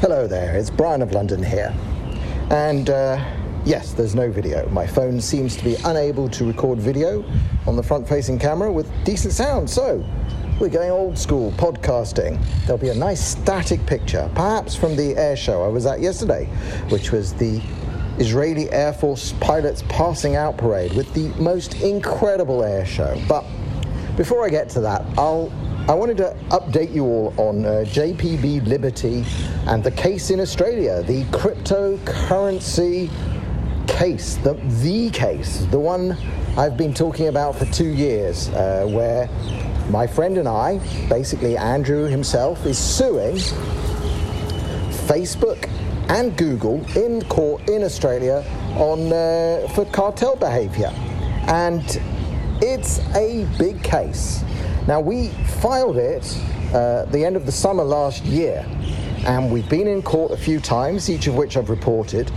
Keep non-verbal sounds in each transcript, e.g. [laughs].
Hello there, it's Brian of London here. And uh, yes, there's no video. My phone seems to be unable to record video on the front facing camera with decent sound, so we're going old school podcasting. There'll be a nice static picture, perhaps from the air show I was at yesterday, which was the Israeli Air Force pilots passing out parade with the most incredible air show. But before I get to that, I'll I wanted to update you all on uh, JPB Liberty and the case in Australia, the cryptocurrency case, the, the case, the one I've been talking about for two years, uh, where my friend and I, basically Andrew himself, is suing Facebook and Google in court in Australia on uh, for cartel behavior. And it's a big case. Now, we filed it uh, the end of the summer last year, and we've been in court a few times, each of which I've reported.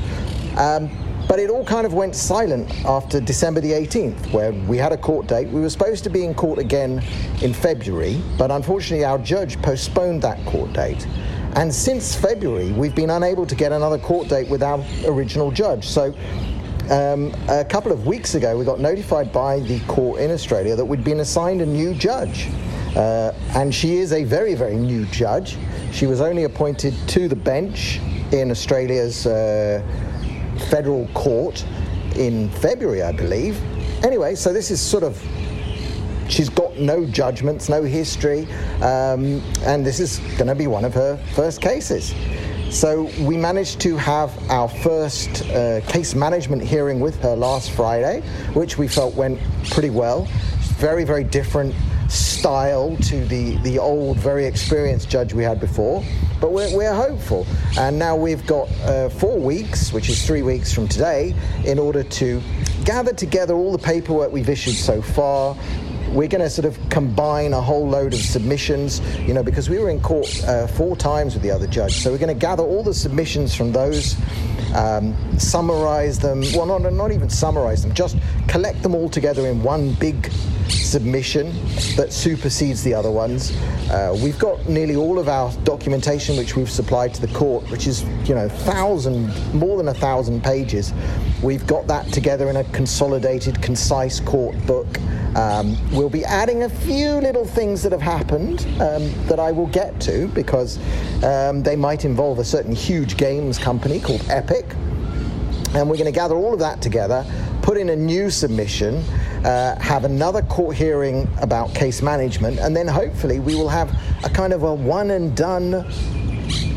Um, but it all kind of went silent after December the 18th, where we had a court date. We were supposed to be in court again in February, but unfortunately, our judge postponed that court date. And since February, we've been unable to get another court date with our original judge. So um, a couple of weeks ago, we got notified by the court in Australia that we'd been assigned a new judge. Uh, and she is a very, very new judge. She was only appointed to the bench in Australia's uh, federal court in February, I believe. Anyway, so this is sort of she's got no judgments, no history, um, and this is going to be one of her first cases. So we managed to have our first uh, case management hearing with her last Friday, which we felt went pretty well. Very, very different style to the, the old, very experienced judge we had before. But we're, we're hopeful. And now we've got uh, four weeks, which is three weeks from today, in order to gather together all the paperwork we've issued so far, we're going to sort of combine a whole load of submissions, you know, because we were in court uh, four times with the other judge. So we're going to gather all the submissions from those, um, summarize them, well, not, not even summarize them, just collect them all together in one big submission that supersedes the other ones. Uh, we've got nearly all of our documentation which we've supplied to the court, which is, you know, thousand, more than a thousand pages. We've got that together in a consolidated, concise court book. Um, we'll be adding a few little things that have happened um, that I will get to because um, they might involve a certain huge games company called Epic. And we're going to gather all of that together, put in a new submission, uh, have another court hearing about case management, and then hopefully we will have a kind of a one and done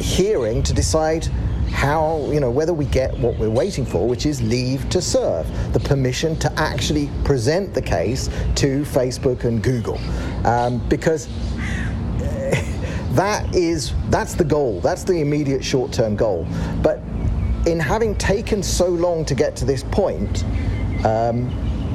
hearing to decide how, you know, whether we get what we're waiting for, which is leave to serve, the permission to actually present the case to Facebook and Google. Um, because [laughs] that is, that's the goal, that's the immediate short term goal. But in having taken so long to get to this point, um,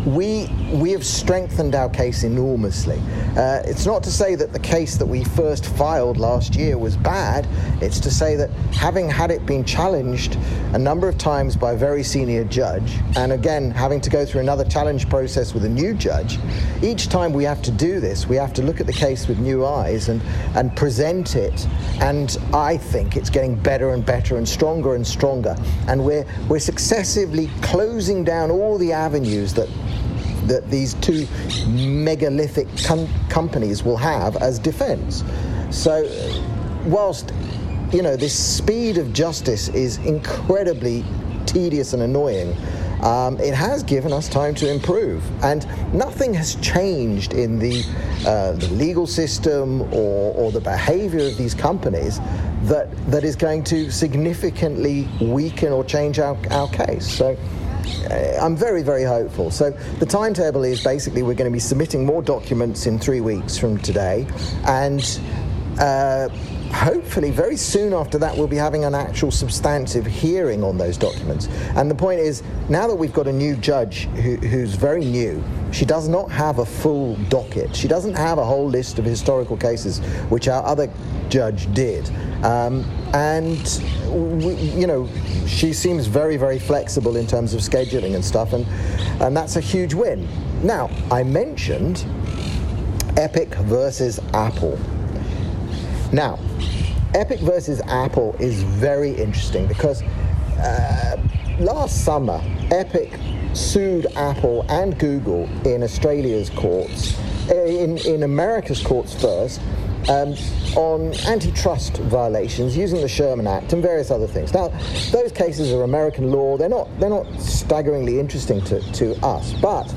we we have strengthened our case enormously. Uh, it's not to say that the case that we first filed last year was bad. It's to say that having had it been challenged a number of times by a very senior judge, and again having to go through another challenge process with a new judge, each time we have to do this, we have to look at the case with new eyes and and present it. And I think it's getting better and better and stronger and stronger. And we're we're successively closing down all the avenues that that these two megalithic com- companies will have as defense. So, whilst you know this speed of justice is incredibly tedious and annoying, um, it has given us time to improve. And nothing has changed in the, uh, the legal system or, or the behavior of these companies that, that is going to significantly weaken or change our, our case. So I'm very, very hopeful. So the timetable is basically we're going to be submitting more documents in three weeks from today, and uh, hopefully very soon after that we'll be having an actual substantive hearing on those documents. And the point is, now that we've got a new judge who, who's very new, she does not have a full docket. She doesn't have a whole list of historical cases, which our other judge did. Um, and we, you know, she seems very, very flexible in terms of scheduling and stuff, and and that's a huge win. Now, I mentioned Epic versus Apple. Now, Epic versus Apple is very interesting because uh, last summer, Epic sued Apple and Google in Australia's courts, uh, in, in America's courts first, um, on antitrust violations using the Sherman Act and various other things. Now, those cases are American law. They're not they're not staggeringly interesting to, to us, but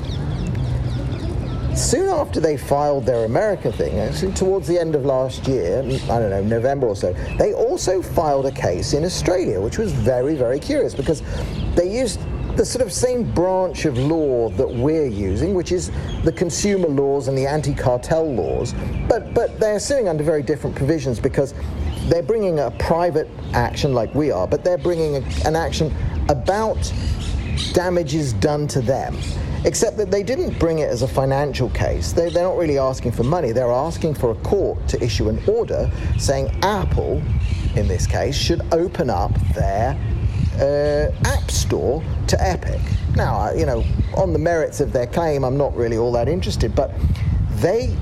soon after they filed their American thing, actually towards the end of last year, I don't know, November or so, they also filed a case in Australia, which was very, very curious because they used the sort of same branch of law that we're using, which is the consumer laws and the anti-cartel laws, but but they're suing under very different provisions because they're bringing a private action like we are, but they're bringing a, an action about damages done to them. Except that they didn't bring it as a financial case. They, they're not really asking for money. They're asking for a court to issue an order saying Apple, in this case, should open up their uh, app store to Epic. Now, you know, on the merits of their claim, I'm not really all that interested, but they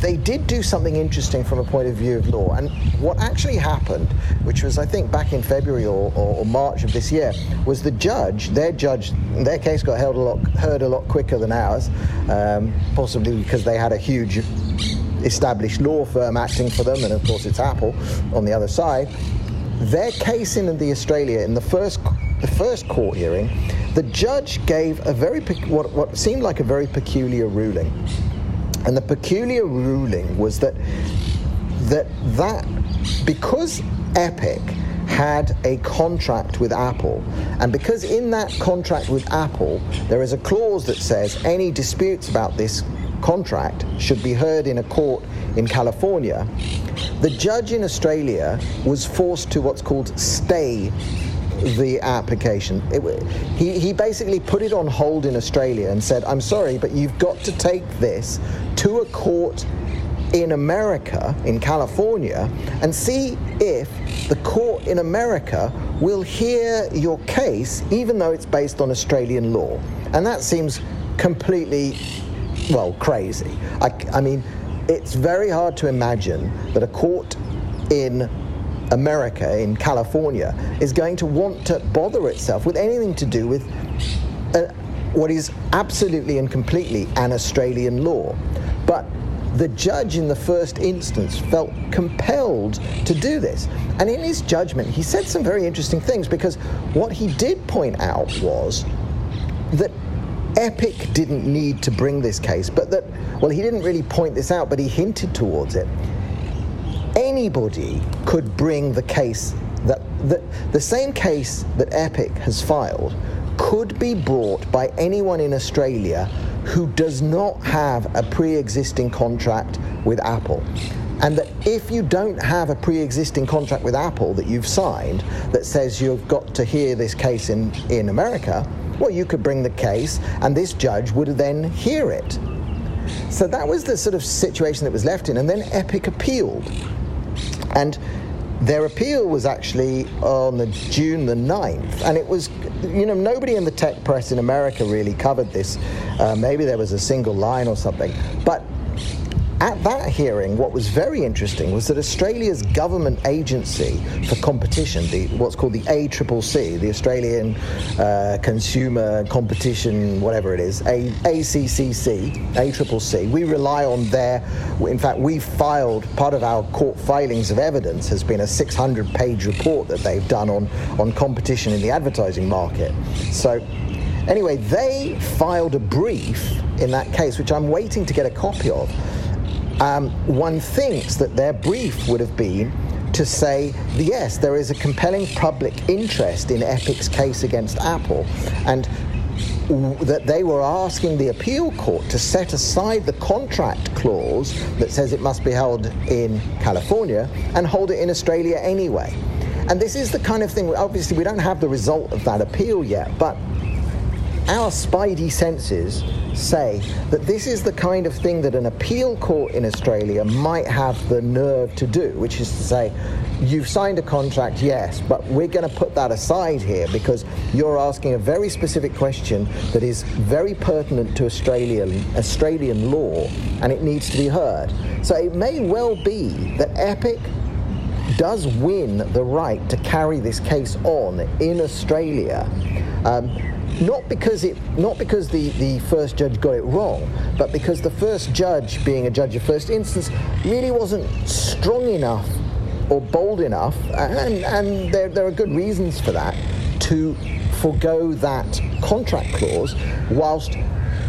they did do something interesting from a point of view of law. And what actually happened, which was I think back in February or, or, or March of this year, was the judge, their judge, their case got held a lot, heard a lot quicker than ours, um, possibly because they had a huge established law firm acting for them, and of course it's Apple on the other side. Their case in the Australia in the first the first court hearing, the judge gave a very what, what seemed like a very peculiar ruling. And the peculiar ruling was that that that because Epic had a contract with Apple, and because in that contract with Apple there is a clause that says any disputes about this contract should be heard in a court in California, the judge in Australia was forced to what's called stay the application. It, he, he basically put it on hold in Australia and said, I'm sorry, but you've got to take this to a court in America, in California, and see if the court in America will hear your case, even though it's based on Australian law. And that seems completely, well, crazy. I, I mean, it's very hard to imagine that a court in America, in California, is going to want to bother itself with anything to do with uh, what is absolutely and completely an Australian law. But the judge in the first instance felt compelled to do this. And in his judgment, he said some very interesting things because what he did point out was that Epic didn't need to bring this case, but that, well, he didn't really point this out, but he hinted towards it anybody could bring the case that the, the same case that Epic has filed could be brought by anyone in Australia who does not have a pre-existing contract with Apple. And that if you don't have a pre-existing contract with Apple that you've signed that says you've got to hear this case in, in America, well, you could bring the case and this judge would then hear it. So that was the sort of situation that was left in. And then Epic appealed. And their appeal was actually on the June the 9th, and it was, you know, nobody in the tech press in America really covered this. Uh, maybe there was a single line or something, but at that hearing, what was very interesting was that Australia's government agency for competition, the, what's called the ACCC, the Australian uh, Consumer Competition, whatever it is, A- ACCC, ACCC, we rely on their, in fact, we filed, part of our court filings of evidence has been a 600 page report that they've done on, on competition in the advertising market. So, anyway, they filed a brief in that case, which I'm waiting to get a copy of um, one thinks that their brief would have been to say, yes, there is a compelling public interest in Epic's case against Apple, and that they were asking the appeal court to set aside the contract clause that says it must be held in California and hold it in Australia anyway. And this is the kind of thing, obviously, we don't have the result of that appeal yet, but our spidey senses say that this is the kind of thing that an appeal court in Australia might have the nerve to do, which is to say, you've signed a contract, yes, but we're going to put that aside here because you're asking a very specific question that is very pertinent to Australian Australian law and it needs to be heard. So it may well be that Epic does win the right to carry this case on in Australia. Um, not because it not because the, the first judge got it wrong, but because the first judge, being a judge of first instance, really wasn't strong enough or bold enough, and, and there, there are good reasons for that, to forego that contract clause whilst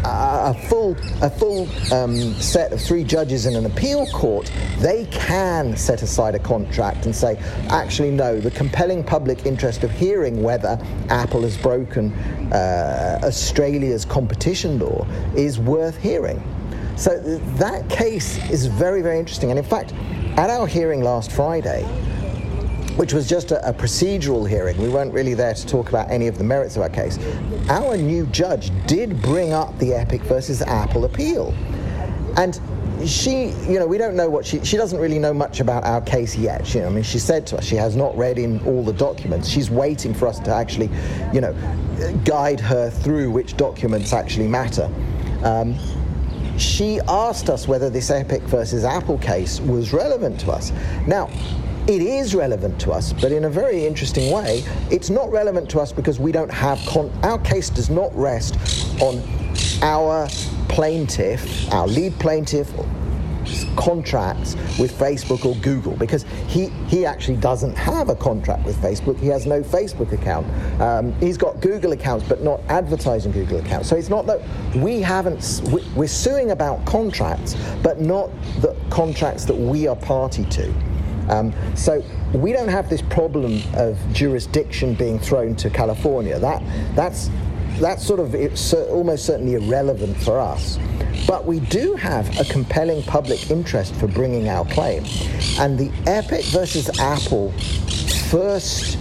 a full a full um, set of three judges in an appeal court, they can set aside a contract and say, actually, no, the compelling public interest of hearing whether Apple has broken uh, Australia's competition law is worth hearing. So that case is very, very interesting. And in fact, at our hearing last Friday, which was just a, a, procedural hearing. We weren't really there to talk about any of the merits of our case. Our new judge did bring up the Epic versus Apple appeal. And she, you know, we don't know what she, she doesn't really know much about our case yet. She, I mean, she said to us she has not read in all the documents. She's waiting for us to actually, you know, guide her through which documents actually matter. Um, she asked us whether this Epic versus Apple case was relevant to us. Now, it is relevant to us, but in a very interesting way, it's not relevant to us because we don't have con- our case does not rest on our plaintiff, our lead plaintiff contracts with Facebook or Google because he, he actually doesn't have a contract with Facebook. He has no Facebook account. Um, he's got Google accounts, but not advertising Google accounts. So it's not that we haven't, we're suing about contracts, but not the contracts that we are party to. Um, so we don't have this problem of jurisdiction being thrown to California. That that's that's sort of it's almost certainly irrelevant for us. But we do have a compelling public interest for bringing our claim. And the Epic versus Apple first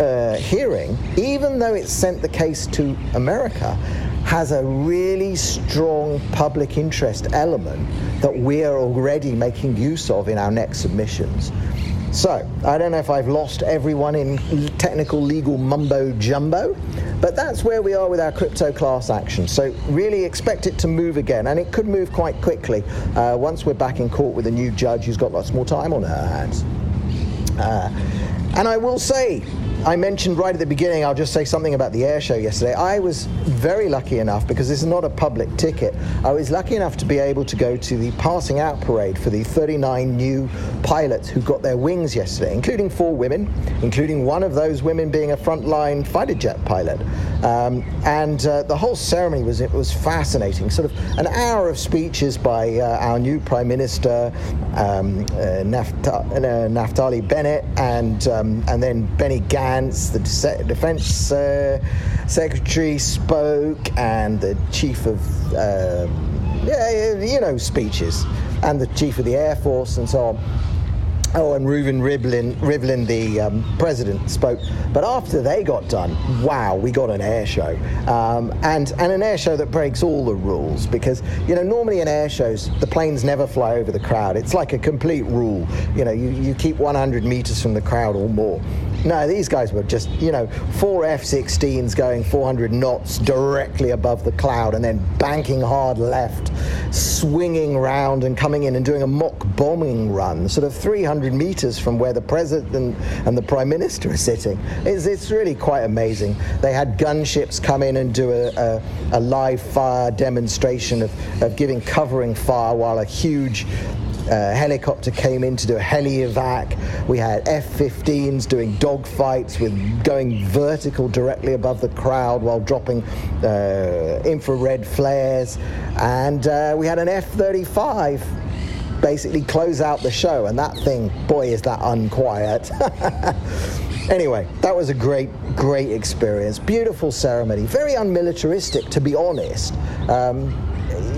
uh, hearing, even though it sent the case to America, has a really strong public interest element that we are already making use of in our next submissions. So, I don't know if I've lost everyone in technical legal mumbo jumbo, but that's where we are with our crypto class action. So, really expect it to move again, and it could move quite quickly uh, once we're back in court with a new judge who's got lots more time on her hands. Uh, and I will say, I mentioned right at the beginning, I'll just say something about the air show yesterday. I was very lucky enough, because this is not a public ticket, I was lucky enough to be able to go to the passing out parade for the 39 new pilots who got their wings yesterday, including four women, including one of those women being a frontline fighter jet pilot. Um, and uh, the whole ceremony was it was fascinating. Sort of an hour of speeches by uh, our new Prime Minister, um, uh, Nafta- uh, Naftali Bennett, and um, and then Benny Gantz the defense uh, secretary spoke, and the chief of, uh, yeah, you know, speeches, and the chief of the Air Force, and so on. Oh, and Reuven Rivlin, Rivlin the um, president, spoke. But after they got done, wow, we got an air show. Um, and, and an air show that breaks all the rules because, you know, normally in air shows, the planes never fly over the crowd. It's like a complete rule. You know, you, you keep 100 meters from the crowd or more. No, these guys were just, you know, four F 16s going 400 knots directly above the cloud and then banking hard left, swinging round and coming in and doing a mock bombing run, sort of 300 meters from where the president and the prime minister are sitting. It's, it's really quite amazing. They had gunships come in and do a, a, a live fire demonstration of, of giving covering fire while a huge helicopter came in to do a heli evac. We had F-15s doing dogfights with going vertical directly above the crowd while dropping uh, infrared flares, and uh, we had an F-35 basically close out the show, and that thing, boy, is that unquiet. [laughs] anyway, that was a great, great experience. Beautiful ceremony, very unmilitaristic, to be honest. Um,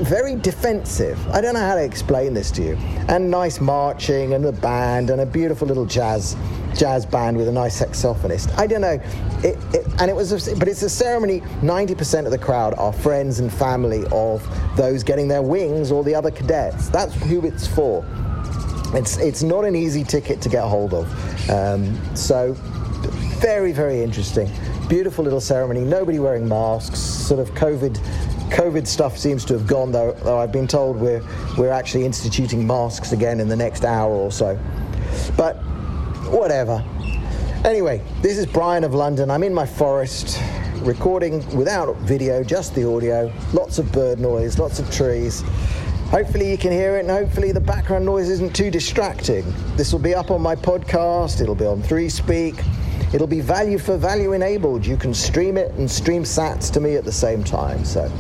very defensive. I don't know how to explain this to you. And nice marching and the band and a beautiful little jazz jazz band with a nice saxophonist. I don't know. It, it, and it was, a, but it's a ceremony. 90% of the crowd are friends and family of those getting their wings or the other cadets. That's who it's for. It's it's not an easy ticket to get hold of. Um, so very very interesting. Beautiful little ceremony. Nobody wearing masks. Sort of COVID COVID stuff seems to have gone, though, though I've been told we're, we're actually instituting masks again in the next hour or so. But whatever. Anyway, this is Brian of London. I'm in my forest recording without video, just the audio. Lots of bird noise, lots of trees. Hopefully, you can hear it, and hopefully, the background noise isn't too distracting. This will be up on my podcast, it'll be on 3Speak. It'll be value for value enabled. You can stream it and stream sats to me at the same time. So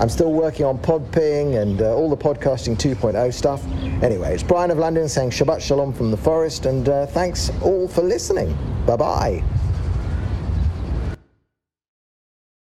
I'm still working on Podping and uh, all the podcasting 2.0 stuff. Anyway, it's Brian of London saying Shabbat Shalom from the forest, and uh, thanks all for listening. Bye bye.